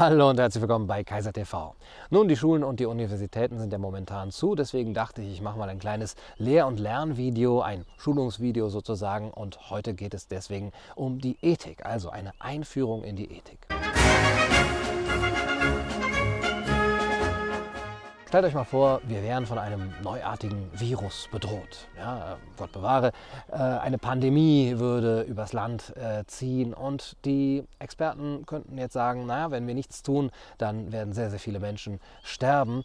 Hallo und herzlich willkommen bei Kaiser TV. Nun, die Schulen und die Universitäten sind ja momentan zu, deswegen dachte ich, ich mache mal ein kleines Lehr- und Lernvideo, ein Schulungsvideo sozusagen und heute geht es deswegen um die Ethik, also eine Einführung in die Ethik. Stellt euch mal vor, wir wären von einem neuartigen Virus bedroht. Ja, Gott bewahre, äh, eine Pandemie würde übers Land äh, ziehen und die Experten könnten jetzt sagen, naja, wenn wir nichts tun, dann werden sehr, sehr viele Menschen sterben.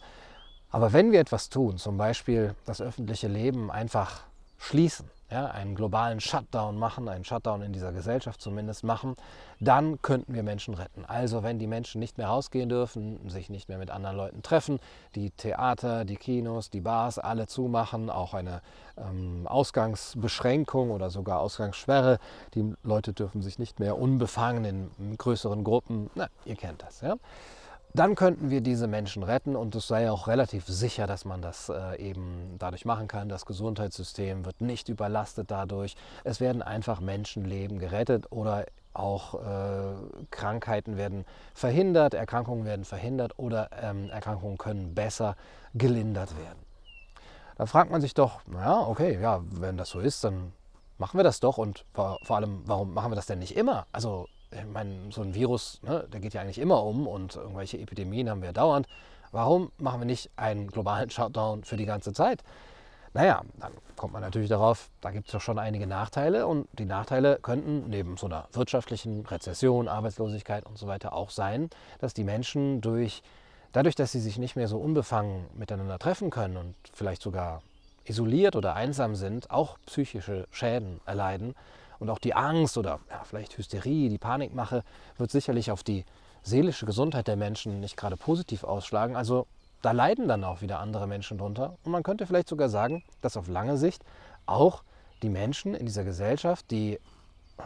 Aber wenn wir etwas tun, zum Beispiel das öffentliche Leben einfach schließen, ja, einen globalen Shutdown machen, einen Shutdown in dieser Gesellschaft zumindest machen, dann könnten wir Menschen retten. Also wenn die Menschen nicht mehr rausgehen dürfen, sich nicht mehr mit anderen Leuten treffen, die Theater, die Kinos, die Bars alle zumachen, auch eine ähm, Ausgangsbeschränkung oder sogar Ausgangssperre, die Leute dürfen sich nicht mehr unbefangen in, größeren Gruppen, na, ihr kennt das. Ja? Dann könnten wir diese Menschen retten und es sei auch relativ sicher, dass man das äh, eben dadurch machen kann. Das Gesundheitssystem wird nicht überlastet dadurch. Es werden einfach Menschenleben gerettet oder auch äh, Krankheiten werden verhindert, Erkrankungen werden verhindert oder ähm, Erkrankungen können besser gelindert werden. Da fragt man sich doch, naja, okay, ja, wenn das so ist, dann machen wir das doch und vor, vor allem, warum machen wir das denn nicht immer? Also meine, so ein Virus, ne, der geht ja eigentlich immer um und irgendwelche Epidemien haben wir dauernd. Warum machen wir nicht einen globalen Shutdown für die ganze Zeit? Naja, dann kommt man natürlich darauf, da gibt es doch schon einige Nachteile und die Nachteile könnten neben so einer wirtschaftlichen Rezession, Arbeitslosigkeit und so weiter auch sein, dass die Menschen durch, dadurch, dass sie sich nicht mehr so unbefangen miteinander treffen können und vielleicht sogar isoliert oder einsam sind, auch psychische Schäden erleiden und auch die Angst oder ja, vielleicht Hysterie, die Panikmache wird sicherlich auf die seelische Gesundheit der Menschen nicht gerade positiv ausschlagen. Also da leiden dann auch wieder andere Menschen drunter. Und man könnte vielleicht sogar sagen, dass auf lange Sicht auch die Menschen in dieser Gesellschaft, die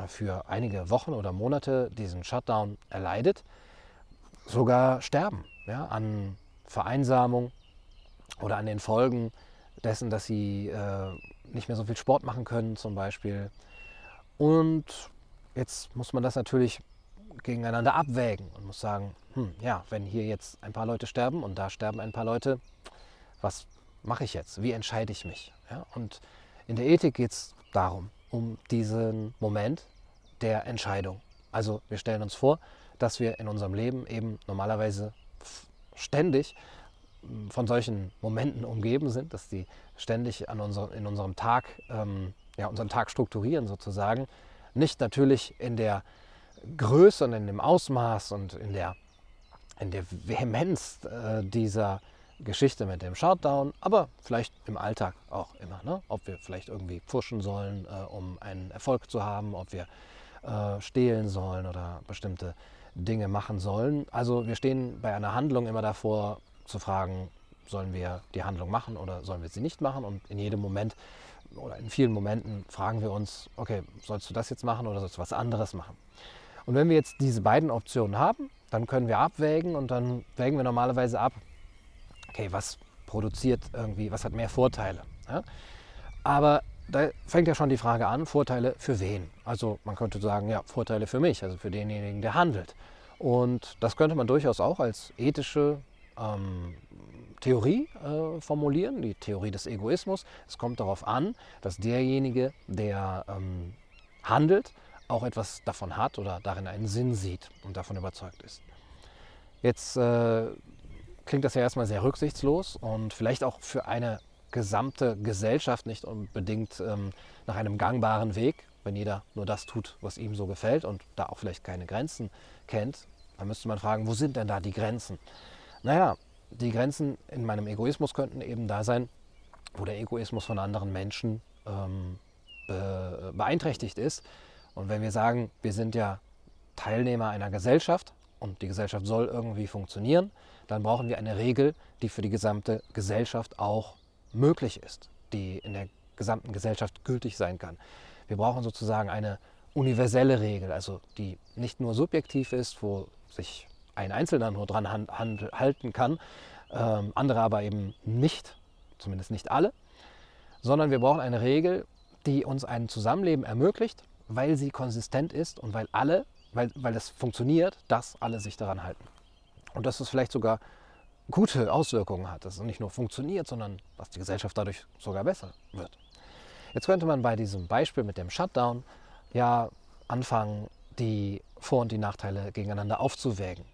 für einige Wochen oder Monate diesen Shutdown erleidet, sogar sterben ja, an Vereinsamung oder an den Folgen dessen, dass sie äh, nicht mehr so viel Sport machen können zum Beispiel und jetzt muss man das natürlich gegeneinander abwägen und muss sagen, hm, ja, wenn hier jetzt ein paar Leute sterben und da sterben ein paar Leute, was mache ich jetzt? Wie entscheide ich mich? Ja, und in der Ethik geht es darum, um diesen Moment der Entscheidung. Also wir stellen uns vor, dass wir in unserem Leben eben normalerweise ständig hm, von solchen Momenten umgeben sind, dass die ständig an unser, in unserem Tag ähm, ja, unseren Tag strukturieren sozusagen. Nicht natürlich in der Größe und in dem Ausmaß und in der, in der Vehemenz äh, dieser Geschichte mit dem Shutdown, aber vielleicht im Alltag auch immer. Ne? Ob wir vielleicht irgendwie pushen sollen, äh, um einen Erfolg zu haben, ob wir äh, stehlen sollen oder bestimmte Dinge machen sollen. Also wir stehen bei einer Handlung immer davor zu fragen, sollen wir die Handlung machen oder sollen wir sie nicht machen? Und in jedem Moment oder in vielen Momenten fragen wir uns, okay, sollst du das jetzt machen oder sollst du was anderes machen? Und wenn wir jetzt diese beiden Optionen haben, dann können wir abwägen und dann wägen wir normalerweise ab, okay, was produziert irgendwie, was hat mehr Vorteile. Ja? Aber da fängt ja schon die Frage an, Vorteile für wen? Also man könnte sagen, ja, Vorteile für mich, also für denjenigen, der handelt. Und das könnte man durchaus auch als ethische ähm, Theorie äh, formulieren, die Theorie des Egoismus. Es kommt darauf an, dass derjenige, der ähm, handelt, auch etwas davon hat oder darin einen Sinn sieht und davon überzeugt ist. Jetzt äh, klingt das ja erstmal sehr rücksichtslos und vielleicht auch für eine gesamte Gesellschaft nicht unbedingt ähm, nach einem gangbaren Weg, wenn jeder nur das tut, was ihm so gefällt und da auch vielleicht keine Grenzen kennt. Dann müsste man fragen, wo sind denn da die Grenzen? Naja, die Grenzen in meinem Egoismus könnten eben da sein, wo der Egoismus von anderen Menschen ähm, be beeinträchtigt ist. Und wenn wir sagen, wir sind ja Teilnehmer einer Gesellschaft und die Gesellschaft soll irgendwie funktionieren, dann brauchen wir eine Regel, die für die gesamte Gesellschaft auch möglich ist, die in der gesamten Gesellschaft gültig sein kann. Wir brauchen sozusagen eine universelle Regel, also die nicht nur subjektiv ist, wo sich ein Einzelner nur dran halten kann, ähm, andere aber eben nicht, zumindest nicht alle, sondern wir brauchen eine Regel, die uns ein Zusammenleben ermöglicht, weil sie konsistent ist und weil alle, weil, weil es funktioniert, dass alle sich daran halten. und dass es vielleicht sogar gute Auswirkungen hat, dass es nicht nur funktioniert, sondern dass die Gesellschaft dadurch sogar besser wird. Jetzt könnte man bei diesem Beispiel mit dem Shutdown ja anfangen, die Vor- und die Nachteile gegeneinander aufzuwägen.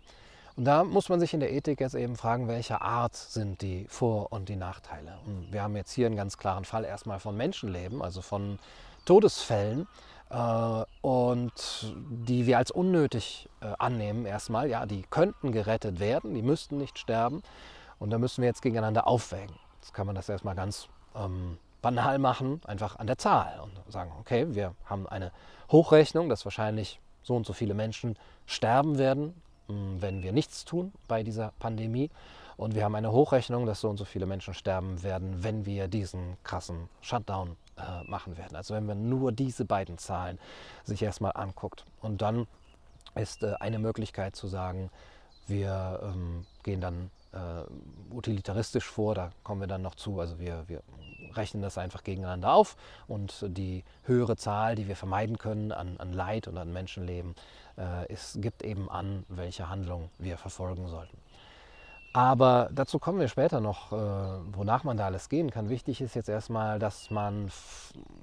Und da muss man sich in der Ethik jetzt eben fragen, welcher Art sind die Vor- und die Nachteile. Und wir haben jetzt hier einen ganz klaren Fall erstmal von Menschenleben, also von Todesfällen, äh, und die wir als unnötig äh, annehmen erstmal. Ja, die könnten gerettet werden, die müssten nicht sterben. Und da müssen wir jetzt gegeneinander aufwägen. Jetzt kann man das erstmal ganz ähm, banal machen, einfach an der Zahl und sagen, okay, wir haben eine Hochrechnung, dass wahrscheinlich so und so viele Menschen sterben werden, hm, wenn wir nichts tun bei dieser Pandemie. Und wir haben eine Hochrechnung, dass so und so viele Menschen sterben werden, wenn wir diesen krassen Shutdown äh, machen werden. Also wenn man nur diese beiden Zahlen sich erstmal anguckt. Und dann ist äh, eine Möglichkeit zu sagen, wir ähm, gehen dann äh, utilitaristisch vor, da kommen wir dann noch zu. Also wir, wir rechnen das einfach gegeneinander auf und die höhere Zahl, die wir vermeiden können an, an Leid und an Menschenleben, äh, ist, gibt eben an, welche Handlung wir verfolgen sollten. Aber dazu kommen wir später noch, äh, wonach man da alles gehen kann. Wichtig ist jetzt erstmal, dass man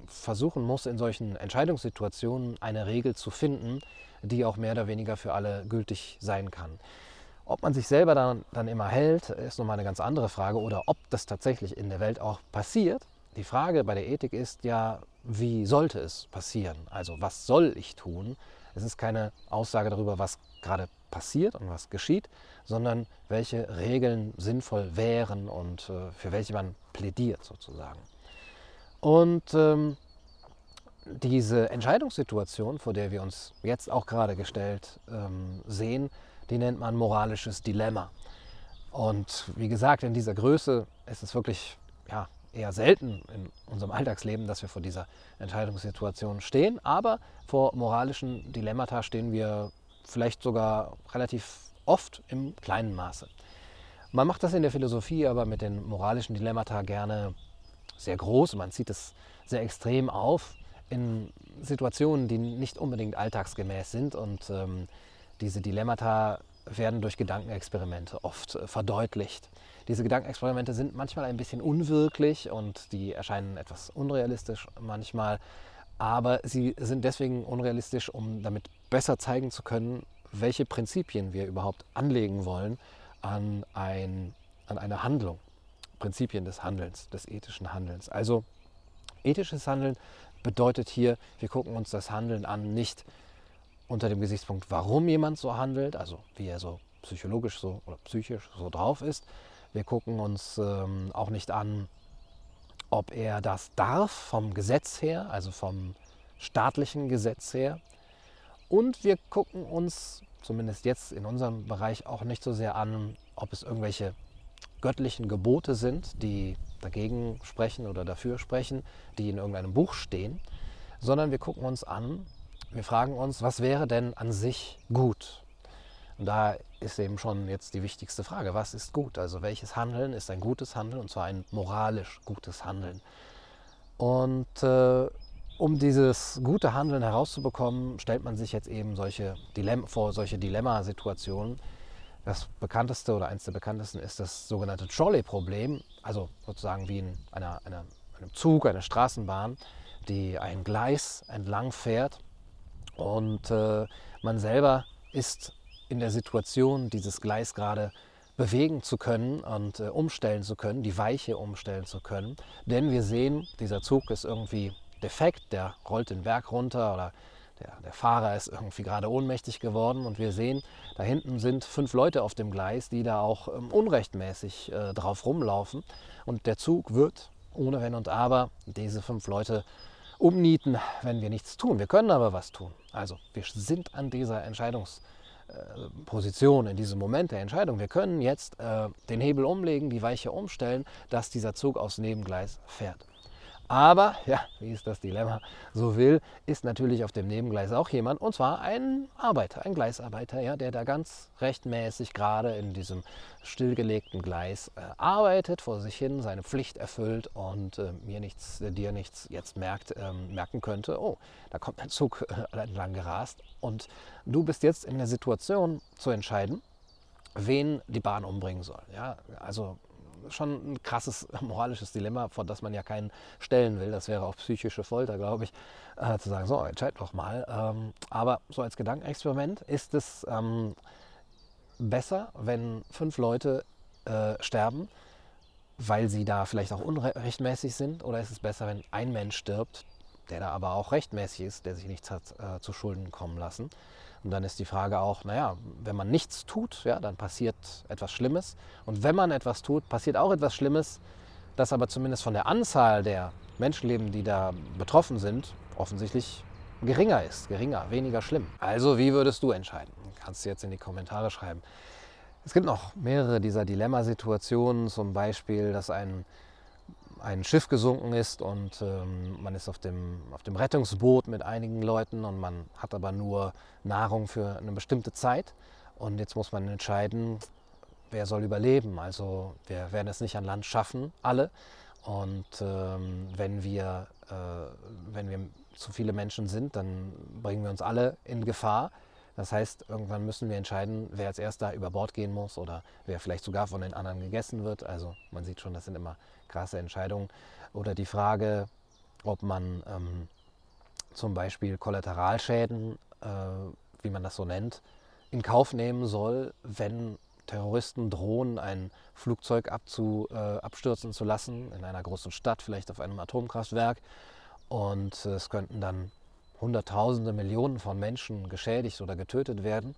versuchen muss, in solchen Entscheidungssituationen eine Regel zu finden, die auch mehr oder weniger für alle gültig sein kann. Ob man sich selber dann, dann immer hält, ist nochmal eine ganz andere Frage. Oder ob das tatsächlich in der Welt auch passiert. Die Frage bei der Ethik ist ja, wie sollte es passieren? Also was soll ich tun? Es ist keine Aussage darüber, was gerade passiert und was geschieht, sondern welche Regeln sinnvoll wären und äh, für welche man plädiert sozusagen. Und ähm, diese Entscheidungssituation, vor der wir uns jetzt auch gerade gestellt ähm, sehen, die nennt man moralisches Dilemma. Und wie gesagt, in dieser Größe ist es wirklich ja, eher selten in unserem Alltagsleben, dass wir vor dieser Entscheidungssituation stehen. Aber vor moralischen Dilemmata stehen wir vielleicht sogar relativ oft im kleinen Maße. Man macht das in der Philosophie aber mit den moralischen Dilemmata gerne sehr groß. Man zieht es sehr extrem auf in Situationen, die nicht unbedingt alltagsgemäß sind. Und ähm, diese Dilemmata werden durch Gedankenexperimente oft äh, verdeutlicht. Diese Gedankenexperimente sind manchmal ein bisschen unwirklich und die erscheinen etwas unrealistisch manchmal, aber sie sind deswegen unrealistisch, um damit besser zeigen zu können, welche Prinzipien wir überhaupt anlegen wollen an, ein, an eine Handlung. Prinzipien des Handelns, des ethischen Handelns. Also ethisches Handeln bedeutet hier, wir gucken uns das Handeln an, nicht unter dem Gesichtspunkt, warum jemand so handelt, also wie er so psychologisch so oder psychisch so drauf ist. Wir gucken uns ähm, auch nicht an, ob er das darf vom Gesetz her, also vom staatlichen Gesetz her. Und wir gucken uns, zumindest jetzt in unserem Bereich, auch nicht so sehr an, ob es irgendwelche göttlichen Gebote sind, die dagegen sprechen oder dafür sprechen, die in irgendeinem Buch stehen, sondern wir gucken uns an, wir fragen uns, was wäre denn an sich gut? Und da ist eben schon jetzt die wichtigste Frage, was ist gut? Also welches Handeln ist ein gutes Handeln und zwar ein moralisch gutes Handeln? Und äh, um dieses gute Handeln herauszubekommen, stellt man sich jetzt eben solche Dilemm vor solche Dilemmasituationen. Das bekannteste oder eines der bekanntesten ist das sogenannte Trolley-Problem, also sozusagen wie in einer, einer, einem Zug, einer Straßenbahn, die ein Gleis entlang fährt und äh, man selber ist in der Situation, dieses Gleis gerade bewegen zu können und äh, umstellen zu können, die Weiche umstellen zu können. Denn wir sehen, dieser Zug ist irgendwie defekt, der rollt den Berg runter oder der, der, Fahrer ist irgendwie gerade ohnmächtig geworden und wir sehen, da hinten sind fünf Leute auf dem Gleis, die da auch ähm, unrechtmäßig äh, drauf rumlaufen. Und der Zug wird ohne Wenn und Aber diese fünf Leute umnieten, wenn wir nichts tun. Wir können aber was tun. Also wir sind an dieser Entscheidungsposition, in diesem Moment der Entscheidung. Wir können jetzt äh, den Hebel umlegen, die Weiche umstellen, dass dieser Zug aufs Nebengleis fährt. Aber, ja, wie es das Dilemma so will, ist natürlich auf dem Nebengleis auch jemand, und zwar ein Arbeiter, ein Gleisarbeiter, ja, der da ganz rechtmäßig gerade in diesem stillgelegten Gleis äh, arbeitet, vor sich hin, seine Pflicht erfüllt und äh, mir nichts, äh, dir nichts jetzt merkt, ähm, merken könnte, oh, da kommt ein Zug äh, entlang gerast und du bist jetzt in der Situation zu entscheiden, wen die Bahn umbringen soll. Ja, also schon ein krasses moralisches Dilemma, vor das man ja keinen stellen will. Das wäre auch psychische Folter, glaube ich, äh, zu sagen, so, entscheid doch mal. Ähm, aber so als Gedankenexperiment ist es ähm, besser, wenn fünf Leute äh, sterben, weil sie da vielleicht auch unrechtmäßig sind? Oder ist es besser, wenn ein Mensch stirbt, der da aber auch rechtmäßig ist, der sich nichts hat äh, zu Schulden kommen lassen? Und dann ist die Frage auch, naja, wenn man nichts tut, ja, dann passiert etwas Schlimmes. Und wenn man etwas tut, passiert auch etwas Schlimmes, das aber zumindest von der Anzahl der Menschenleben, die da betroffen sind, offensichtlich geringer ist, geringer, weniger schlimm. Also wie würdest du entscheiden? Kannst du jetzt in die Kommentare schreiben. Es gibt noch mehrere dieser Dilemmasituationen, zum Beispiel, dass ein ein Schiff gesunken ist und ähm, man ist auf dem, auf dem Rettungsboot mit einigen Leuten und man hat aber nur Nahrung für eine bestimmte Zeit. Und jetzt muss man entscheiden, wer soll überleben. Also wir werden es nicht an Land schaffen, alle. Und ähm, wenn, wir, äh, wenn wir zu viele Menschen sind, dann bringen wir uns alle in Gefahr. Das heißt, irgendwann müssen wir entscheiden, wer als erster über Bord gehen muss oder wer vielleicht sogar von den anderen gegessen wird. Also man sieht schon, das sind immer krasse Entscheidung. Oder die Frage, ob man ähm, zum Beispiel Kollateralschäden, äh, wie man das so nennt, in Kauf nehmen soll, wenn Terroristen drohen, ein Flugzeug abzu, äh, abstürzen zu lassen in einer großen Stadt, vielleicht auf einem Atomkraftwerk. Und es könnten dann Hunderttausende, Millionen von Menschen geschädigt oder getötet werden.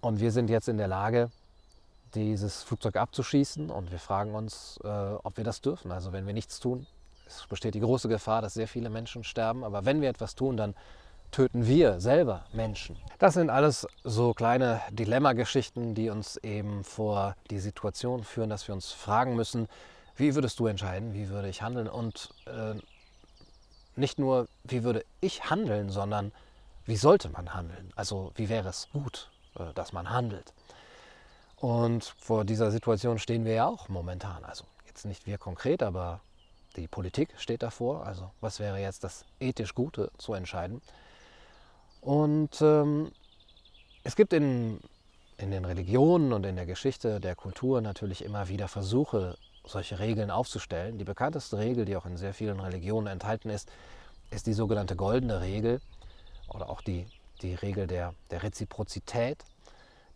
Und wir sind jetzt in der Lage, dieses Flugzeug abzuschießen und wir fragen uns, äh, ob wir das dürfen. Also wenn wir nichts tun, es besteht die große Gefahr, dass sehr viele Menschen sterben, aber wenn wir etwas tun, dann töten wir selber Menschen. Das sind alles so kleine Dilemmageschichten, die uns eben vor die Situation führen, dass wir uns fragen müssen, wie würdest du entscheiden, wie würde ich handeln und äh, nicht nur, wie würde ich handeln, sondern wie sollte man handeln? Also wie wäre es gut, äh, dass man handelt? Und vor dieser Situation stehen wir ja auch momentan. Also jetzt nicht wir konkret, aber die Politik steht davor. Also was wäre jetzt das ethisch Gute zu entscheiden? Und ähm, es gibt in, in den Religionen und in der Geschichte der Kultur natürlich immer wieder Versuche, solche Regeln aufzustellen. Die bekannteste Regel, die auch in sehr vielen Religionen enthalten ist, ist die sogenannte goldene Regel oder auch die, die Regel der, der Reziprozität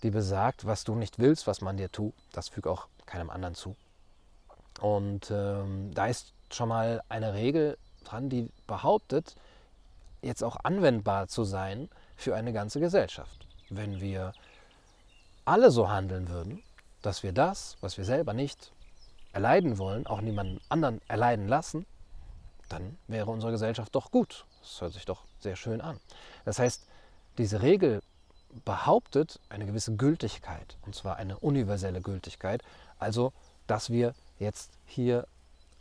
die besagt, was du nicht willst, was man dir tut, das fügt auch keinem anderen zu. Und ähm, da ist schon mal eine Regel dran, die behauptet, jetzt auch anwendbar zu sein für eine ganze Gesellschaft. Wenn wir alle so handeln würden, dass wir das, was wir selber nicht erleiden wollen, auch niemanden anderen erleiden lassen, dann wäre unsere Gesellschaft doch gut. Das hört sich doch sehr schön an. Das heißt, diese Regel behauptet eine gewisse Gültigkeit, und zwar eine universelle Gültigkeit, also dass wir jetzt hier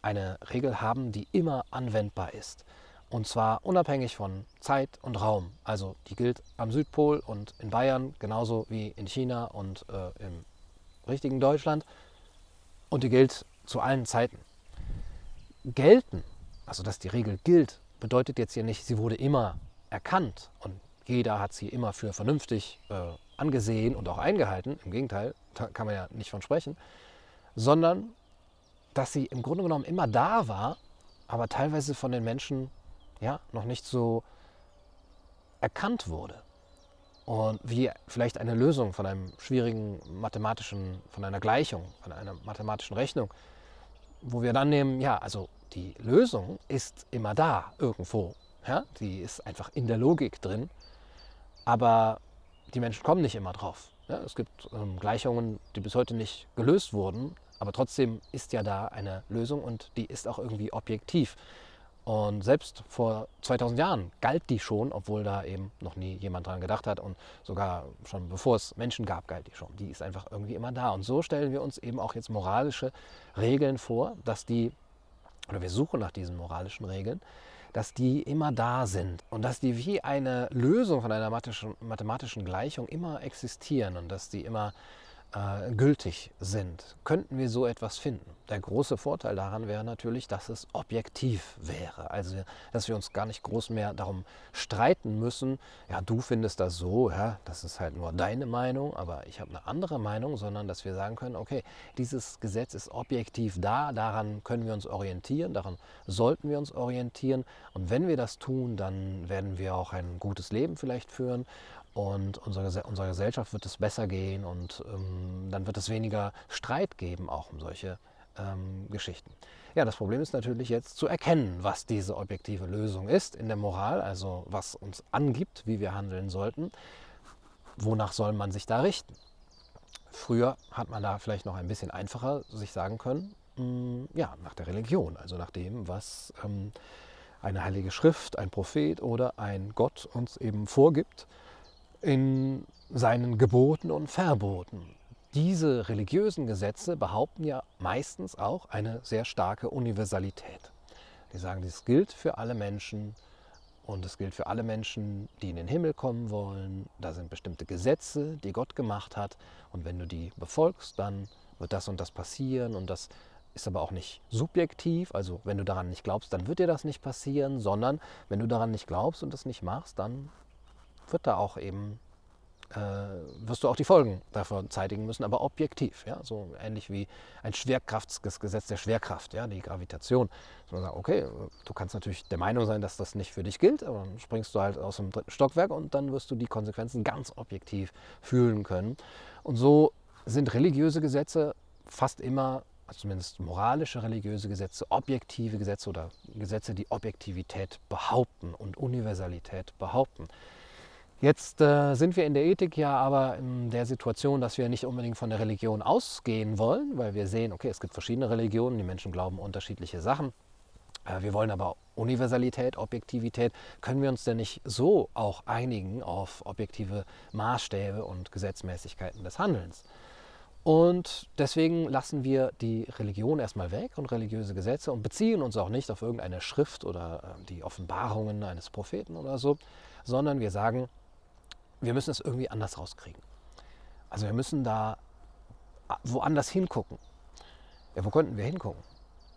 eine Regel haben, die immer anwendbar ist. Und zwar unabhängig von Zeit und Raum. Also die gilt am Südpol und in Bayern genauso wie in China und äh, im richtigen Deutschland. Und die gilt zu allen Zeiten. Gelten, also dass die Regel gilt, bedeutet jetzt hier nicht, sie wurde immer erkannt und jeder hat sie immer für vernünftig äh, angesehen und auch eingehalten. Im Gegenteil, da kann man ja nicht von sprechen. Sondern, dass sie im Grunde genommen immer da war, aber teilweise von den Menschen ja, noch nicht so erkannt wurde. Und wie vielleicht eine Lösung von einem schwierigen mathematischen, von einer Gleichung, von einer mathematischen Rechnung, wo wir dann nehmen, ja, also die Lösung ist immer da irgendwo. Ja? Die ist einfach in der Logik drin. Aber die Menschen kommen nicht immer drauf. Ja, es gibt ähm, Gleichungen, die bis heute nicht gelöst wurden, aber trotzdem ist ja da eine Lösung und die ist auch irgendwie objektiv. Und selbst vor 2000 Jahren galt die schon, obwohl da eben noch nie jemand dran gedacht hat und sogar schon bevor es Menschen gab, galt die schon. Die ist einfach irgendwie immer da. Und so stellen wir uns eben auch jetzt moralische Regeln vor, dass die, oder wir suchen nach diesen moralischen Regeln, dass die immer da sind und dass die wie eine Lösung von einer mathematischen, Gleichung immer existieren und dass die immer äh, gültig sind. Könnten wir so etwas finden? Der große Vorteil daran wäre natürlich, dass es objektiv wäre. Also, dass wir uns gar nicht groß mehr darum streiten müssen, ja, du findest das so, ja, das ist halt nur deine Meinung, aber ich habe eine andere Meinung, sondern dass wir sagen können, okay, dieses Gesetz ist objektiv da, daran können wir uns orientieren, daran sollten wir uns orientieren. Und wenn wir das tun, dann werden wir auch ein gutes Leben vielleicht führen und unserer, unserer Gesellschaft wird es besser gehen und ähm, dann wird es weniger Streit geben, auch um solche ähm, Geschichten. Ja, das Problem ist natürlich jetzt zu erkennen, was diese objektive Lösung ist in der Moral, also was uns angibt, wie wir handeln sollten. Wonach soll man sich da richten? Früher hat man da vielleicht noch ein bisschen einfacher sich sagen können, mh, hm, ja, nach der Religion, also nach dem, was ähm, eine heilige Schrift, ein Prophet oder ein Gott uns eben vorgibt in seinen Geboten und Verboten. Diese religiösen Gesetze behaupten ja meistens auch eine sehr starke Universalität. Die sagen, dies gilt für alle Menschen und es gilt für alle Menschen, die in den Himmel kommen wollen. Da sind bestimmte Gesetze, die Gott gemacht hat und wenn du die befolgst, dann wird das und das passieren und das ist aber auch nicht subjektiv, also wenn du daran nicht glaubst, dann wird dir das nicht passieren, sondern wenn du daran nicht glaubst und das nicht machst, dann wird da auch eben, äh, wirst du auch die Folgen davon zeitigen müssen, aber objektiv. Ja? So ähnlich wie ein Schwerkraftsgesetz der Schwerkraft, ja? die Gravitation. Dass okay, du kannst natürlich der Meinung sein, dass das nicht für dich gilt, aber dann springst du halt aus dem dritten Stockwerk und dann wirst du die Konsequenzen ganz objektiv fühlen können. Und so sind religiöse Gesetze fast immer also zumindest moralische religiöse Gesetze, objektive Gesetze oder Gesetze, die Objektivität behaupten und Universalität behaupten. Jetzt äh, sind wir in der Ethik ja aber in der Situation, dass wir nicht unbedingt von der Religion ausgehen wollen, weil wir sehen, okay, es gibt verschiedene Religionen, die Menschen glauben unterschiedliche Sachen. Äh, wir wollen aber Universalität, Objektivität. Können wir uns denn nicht so auch einigen auf objektive Maßstäbe und Gesetzmäßigkeiten des Handelns? Und deswegen lassen wir die Religion erstmal weg und religiöse Gesetze und beziehen uns auch nicht auf irgendeine Schrift oder äh, die Offenbarungen eines Propheten oder so, sondern wir sagen, wir müssen es irgendwie anders rauskriegen. Also wir müssen da woanders hingucken. Ja, wo könnten wir hingucken?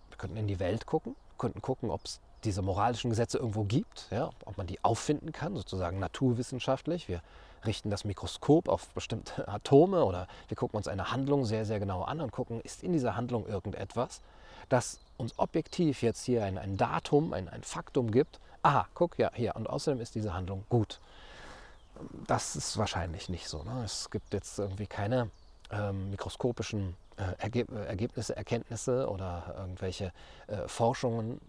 Wir könnten in die Welt gucken, könnten gucken, ob es diese moralischen Gesetze irgendwo gibt, ja, ob man die auffinden kann, sozusagen naturwissenschaftlich. Wir richten das Mikroskop auf bestimmte Atome oder wir gucken uns eine Handlung sehr, sehr genau an und gucken, ist in dieser Handlung irgendetwas, das uns objektiv jetzt hier ein, ein Datum, ein, ein Faktum gibt. Aha, guck, ja, hier. Und außerdem ist diese Handlung gut das ist wahrscheinlich nicht so. Ne? Es gibt jetzt irgendwie keine ähm, mikroskopischen äh, Ergeb Ergebnisse, Erkenntnisse oder irgendwelche äh, Forschungen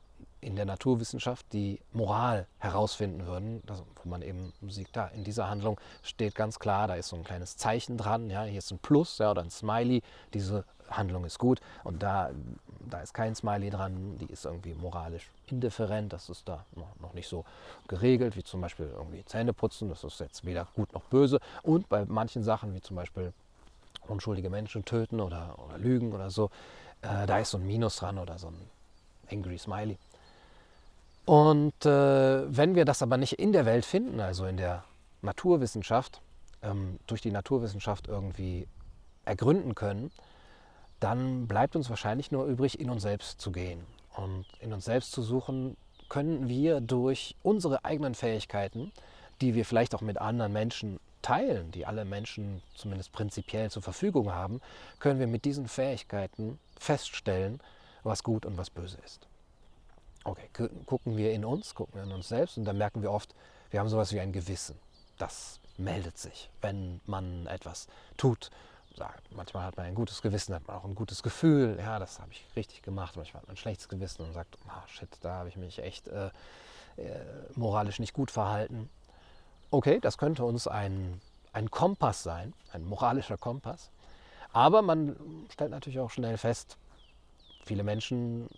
in der Naturwissenschaft, die Moral herausfinden würden, das, wo man eben sieht, da in dieser Handlung steht ganz klar, da ist so ein kleines Zeichen dran, ja, hier ist ein Plus ja, oder ein Smiley, diese Handlung ist gut und da, da ist kein Smiley dran, die ist irgendwie moralisch indifferent, das ist da noch, nicht so geregelt, wie zum Beispiel irgendwie Zähne putzen, das ist jetzt weder gut noch böse und bei manchen Sachen, wie zum Beispiel unschuldige Menschen töten oder, oder lügen oder so, äh, da ist so ein Minus dran oder so ein Angry Smiley. Und äh, wenn wir das aber nicht in der Welt finden, also in der Naturwissenschaft, ähm, durch die Naturwissenschaft irgendwie ergründen können, dann bleibt uns wahrscheinlich nur übrig, in uns selbst zu gehen. Und in uns selbst zu suchen, können wir durch unsere eigenen Fähigkeiten, die wir vielleicht auch mit anderen Menschen teilen, die alle Menschen zumindest prinzipiell zur Verfügung haben, können wir mit diesen Fähigkeiten feststellen, was gut und was böse ist. Okay, gucken wir in uns, gucken wir in uns selbst und dann merken wir oft, wir haben sowas wie ein Gewissen. Das meldet sich, wenn man etwas tut, sagt. Manchmal hat man ein gutes Gewissen, hat man auch ein gutes Gefühl. Ja, das habe ich richtig gemacht. Manchmal hat man ein schlechtes Gewissen und sagt, oh, shit, da habe ich mich echt äh, äh, moralisch nicht gut verhalten. Okay, das könnte uns ein, ein Kompass sein, ein moralischer Kompass. Aber man stellt natürlich auch schnell fest, viele Menschen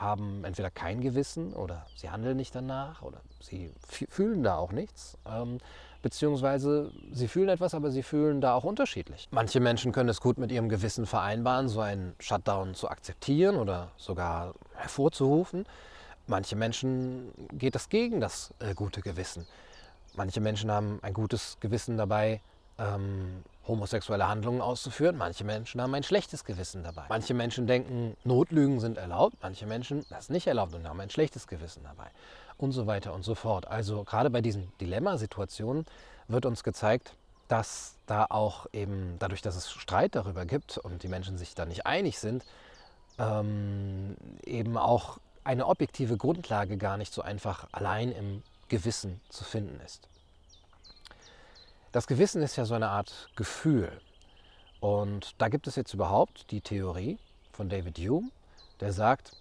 haben entweder kein Gewissen oder sie handeln nicht danach oder sie fühlen da auch nichts. Ähm, beziehungsweise sie fühlen etwas, aber sie fühlen da auch unterschiedlich. Manche Menschen können es gut mit ihrem Gewissen vereinbaren, so einen Shutdown zu akzeptieren oder sogar hervorzurufen. Manche Menschen geht das gegen das äh, gute Gewissen. Manche Menschen haben ein gutes Gewissen dabei, ähm, homosexuelle Handlungen auszuführen. Manche Menschen haben ein schlechtes Gewissen dabei. Manche Menschen denken, Notlügen sind erlaubt. Manche Menschen, das ist nicht erlaubt und haben ein schlechtes Gewissen dabei. Und so weiter und so fort. Also gerade bei diesen Dilemmasituationen wird uns gezeigt, dass da auch eben dadurch, dass es Streit darüber gibt und die Menschen sich da nicht einig sind, ähm, eben auch eine objektive Grundlage gar nicht so einfach allein im Gewissen zu finden ist. Das Gewissen ist ja so eine Art Gefühl. Und da gibt es jetzt überhaupt die Theorie von David Hume, der sagt,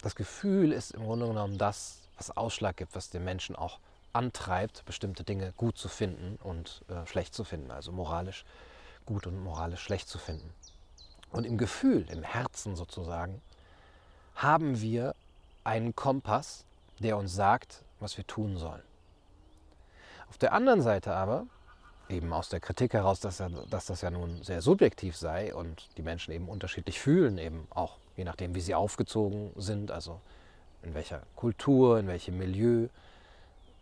das Gefühl ist im Grunde genommen das, was Ausschlag gibt, was den Menschen auch antreibt, bestimmte Dinge gut zu finden und äh, schlecht zu finden, also moralisch gut und moralisch schlecht zu finden. Und im Gefühl, im Herzen sozusagen, haben wir einen Kompass, der uns sagt, was wir tun sollen. Auf der anderen Seite aber, eben aus der Kritik heraus, dass, ja, dass das ja nun sehr subjektiv sei und die Menschen eben unterschiedlich fühlen, eben auch je nachdem, wie sie aufgezogen sind, also in welcher Kultur, in welchem Milieu,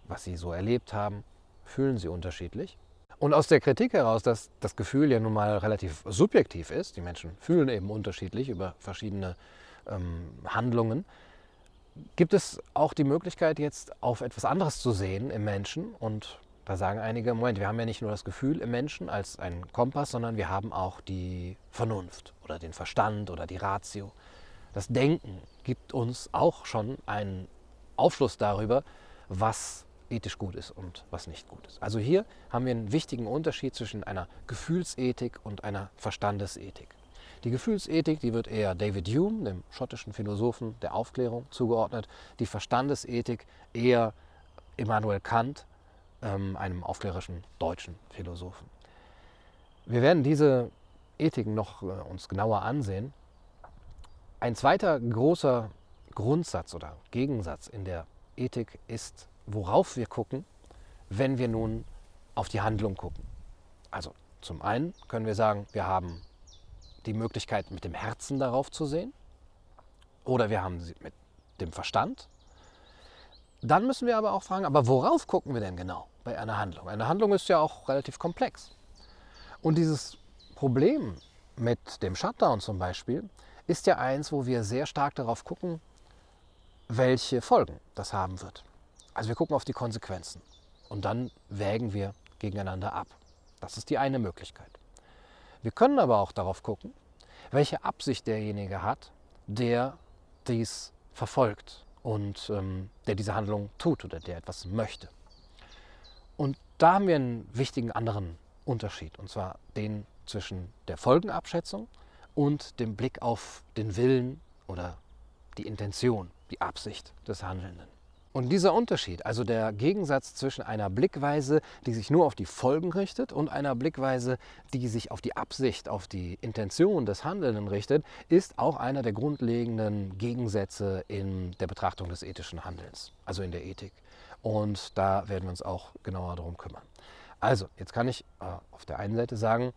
was sie so erlebt haben, fühlen sie unterschiedlich. Und aus der Kritik heraus, dass das Gefühl ja nun mal relativ subjektiv ist, die Menschen fühlen eben unterschiedlich über verschiedene ähm, Handlungen, gibt es auch die Möglichkeit, jetzt auf etwas anderes zu sehen im Menschen. Und da sagen einige, Moment, wir haben ja nicht nur das Gefühl im Menschen als einen Kompass, sondern wir haben auch die Vernunft oder den Verstand oder die Ratio. Das Denken gibt uns auch schon einen Aufschluss darüber, was ethisch gut ist und was nicht gut ist. Also hier haben wir einen wichtigen Unterschied zwischen einer Gefühlsethik und einer Verstandesethik. Die Gefühlsethik, die wird eher David Hume, dem schottischen Philosophen der Aufklärung, zugeordnet. Die Verstandesethik eher Immanuel Kant, ähm, einem aufklärerischen deutschen Philosophen. Wir werden diese Ethiken noch äh, uns genauer ansehen. Ein zweiter großer Grundsatz oder Gegensatz in der Ethik ist, worauf wir gucken, wenn wir nun auf die Handlung gucken. Also zum einen können wir sagen, wir haben die Möglichkeit, mit dem Herzen darauf zu sehen. Oder wir haben sie mit dem Verstand. Dann müssen wir aber auch fragen, aber worauf gucken wir denn genau bei einer Handlung? Eine Handlung ist ja auch relativ komplex. Und dieses Problem mit dem Shutdown zum Beispiel ist ja eins, wo wir sehr stark darauf gucken, welche Folgen das haben wird. Also wir gucken auf die Konsequenzen und dann wägen wir gegeneinander ab. Das ist die eine Möglichkeit. Wir können aber auch darauf gucken, welche Absicht derjenige hat, der dies verfolgt und ähm, der diese Handlung tut oder der etwas möchte. Und da haben wir einen wichtigen anderen Unterschied, und zwar den zwischen der Folgenabschätzung und dem Blick auf den Willen oder die Intention, die Absicht des Handelnden. Und dieser Unterschied, also der Gegensatz zwischen einer Blickweise, die sich nur auf die Folgen richtet, und einer Blickweise, die sich auf die Absicht, auf die Intention des Handelnden richtet, ist auch einer der grundlegenden Gegensätze in der Betrachtung des ethischen Handelns, also in der Ethik. Und da werden wir uns auch genauer darum kümmern. Also, jetzt kann ich äh, auf der einen Seite sagen,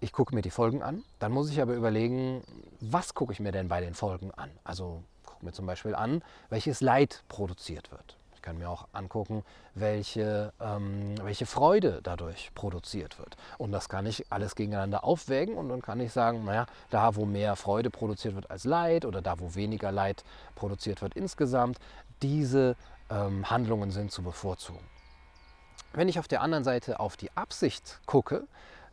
ich gucke mir die Folgen an, dann muss ich aber überlegen, was gucke ich mir denn bei den Folgen an? Also gucke mir zum Beispiel an, welches Leid produziert wird. Ich kann mir auch angucken, welche, ähm, welche Freude dadurch produziert wird. Und das kann ich alles gegeneinander aufwägen und dann kann ich sagen, naja, da wo mehr Freude produziert wird als Leid oder da wo weniger Leid produziert wird insgesamt, diese ähm, Handlungen sind zu bevorzugen. Wenn ich auf der anderen Seite auf die Absicht gucke,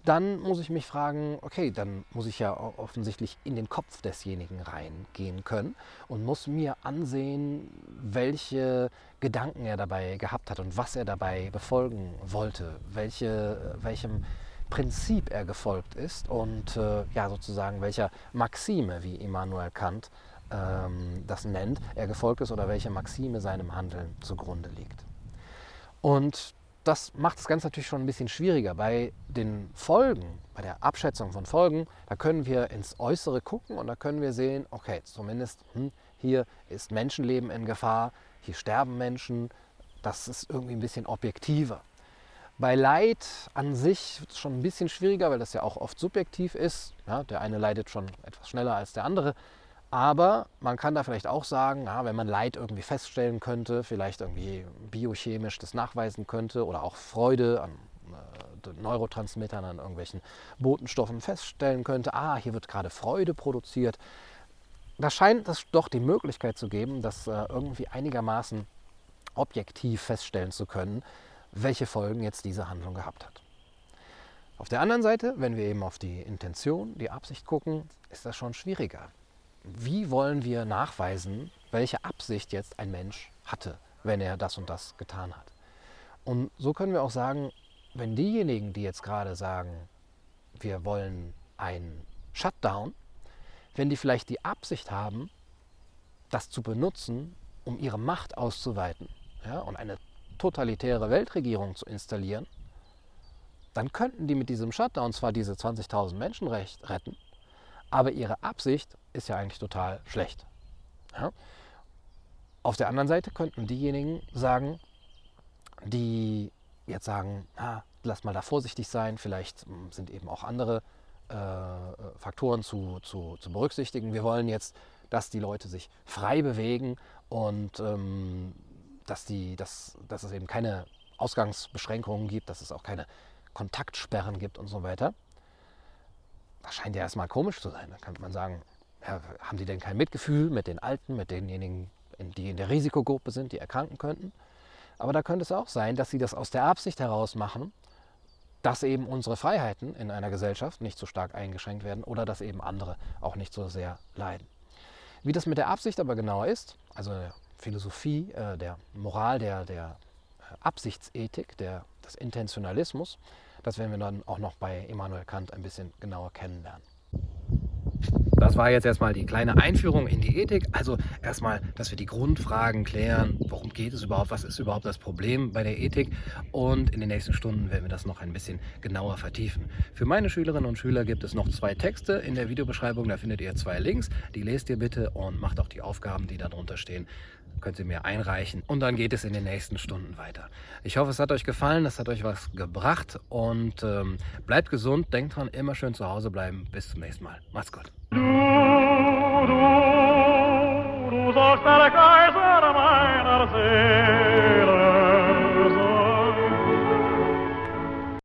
dann muss ich mich fragen, okay, dann muss ich ja offensichtlich in den Kopf desjenigen reingehen können und muss mir ansehen, welche Gedanken er dabei gehabt hat und was er dabei befolgen wollte, welche, welchem Prinzip er gefolgt ist und äh, ja sozusagen welcher Maxime, wie Immanuel Kant ähm, das nennt, er gefolgt ist oder welche Maxime seinem Handeln zugrunde liegt. Und das macht das Ganze natürlich schon ein bisschen schwieriger. Bei den Folgen, bei der Abschätzung von Folgen, da können wir ins Äußere gucken und da können wir sehen, okay, zumindest hm, hier ist Menschenleben in Gefahr, hier sterben Menschen, das ist irgendwie ein bisschen objektiver. Bei Leid an sich wird es schon ein bisschen schwieriger, weil das ja auch oft subjektiv ist. Ja, der eine leidet schon etwas schneller als der andere. Aber man kann da vielleicht auch sagen, ja, wenn man Leid irgendwie feststellen könnte, vielleicht irgendwie biochemisch das nachweisen könnte oder auch Freude an äh, Neurotransmittern, an irgendwelchen Botenstoffen feststellen könnte, ah, hier wird gerade Freude produziert. Da scheint es doch die Möglichkeit zu geben, das äh, irgendwie einigermaßen objektiv feststellen zu können, welche Folgen jetzt diese Handlung gehabt hat. Auf der anderen Seite, wenn wir eben auf die Intention, die Absicht gucken, ist das schon schwieriger. Wie wollen wir nachweisen, welche Absicht jetzt ein Mensch hatte, wenn er das und das getan hat? Und so können wir auch sagen, wenn diejenigen, die jetzt gerade sagen, wir wollen einen Shutdown, wenn die vielleicht die Absicht haben, das zu benutzen, um ihre Macht auszuweiten ja, und eine totalitäre Weltregierung zu installieren, dann könnten die mit diesem Shutdown zwar diese 20.000 Menschen retten, aber ihre Absicht ist ja eigentlich total schlecht. Ja? Auf der anderen Seite könnten diejenigen sagen, die jetzt sagen, ah, lass mal da vorsichtig sein, vielleicht hm, sind eben auch andere äh, Faktoren zu, zu, zu, berücksichtigen. Wir wollen jetzt, dass die Leute sich frei bewegen und ähm, dass, die, dass, dass es eben keine Ausgangsbeschränkungen gibt, dass es auch keine Kontaktsperren gibt und so weiter. Das scheint ja erstmal komisch zu sein. Da könnte man sagen, ja, haben die denn kein Mitgefühl mit den Alten, mit denjenigen, die in der Risikogruppe sind, die erkranken könnten? Aber da könnte es auch sein, dass sie das aus der Absicht heraus machen, dass eben unsere Freiheiten in einer Gesellschaft nicht so stark eingeschränkt werden oder dass eben andere auch nicht so sehr leiden. Wie das mit der Absicht aber genauer ist, also der Philosophie, äh, der Moral, der, der äh, Absichtsethik, der, des Intentionalismus, das werden wir dann auch noch bei Immanuel Kant ein bisschen genauer kennenlernen. Das war jetzt erstmal die kleine Einführung in die Ethik. Also erstmal, dass wir die Grundfragen klären. Worum geht es überhaupt? Was ist überhaupt das Problem bei der Ethik? Und in den nächsten Stunden werden wir das noch ein bisschen genauer vertiefen. Für meine Schülerinnen und Schüler gibt es noch zwei Texte in der Videobeschreibung. Da findet ihr zwei Links. Die lest ihr bitte und macht auch die Aufgaben, die darunter stehen könnt ihr mir einreichen. Und dann geht es in den nächsten Stunden weiter. Ich hoffe, es hat euch gefallen, es hat euch was gebracht und ähm, bleibt gesund, denkt dran, immer schön zu Hause bleiben. Bis zum nächsten Mal. Macht's gut. Du, du, du sollst alle Kaiser meiner sehen.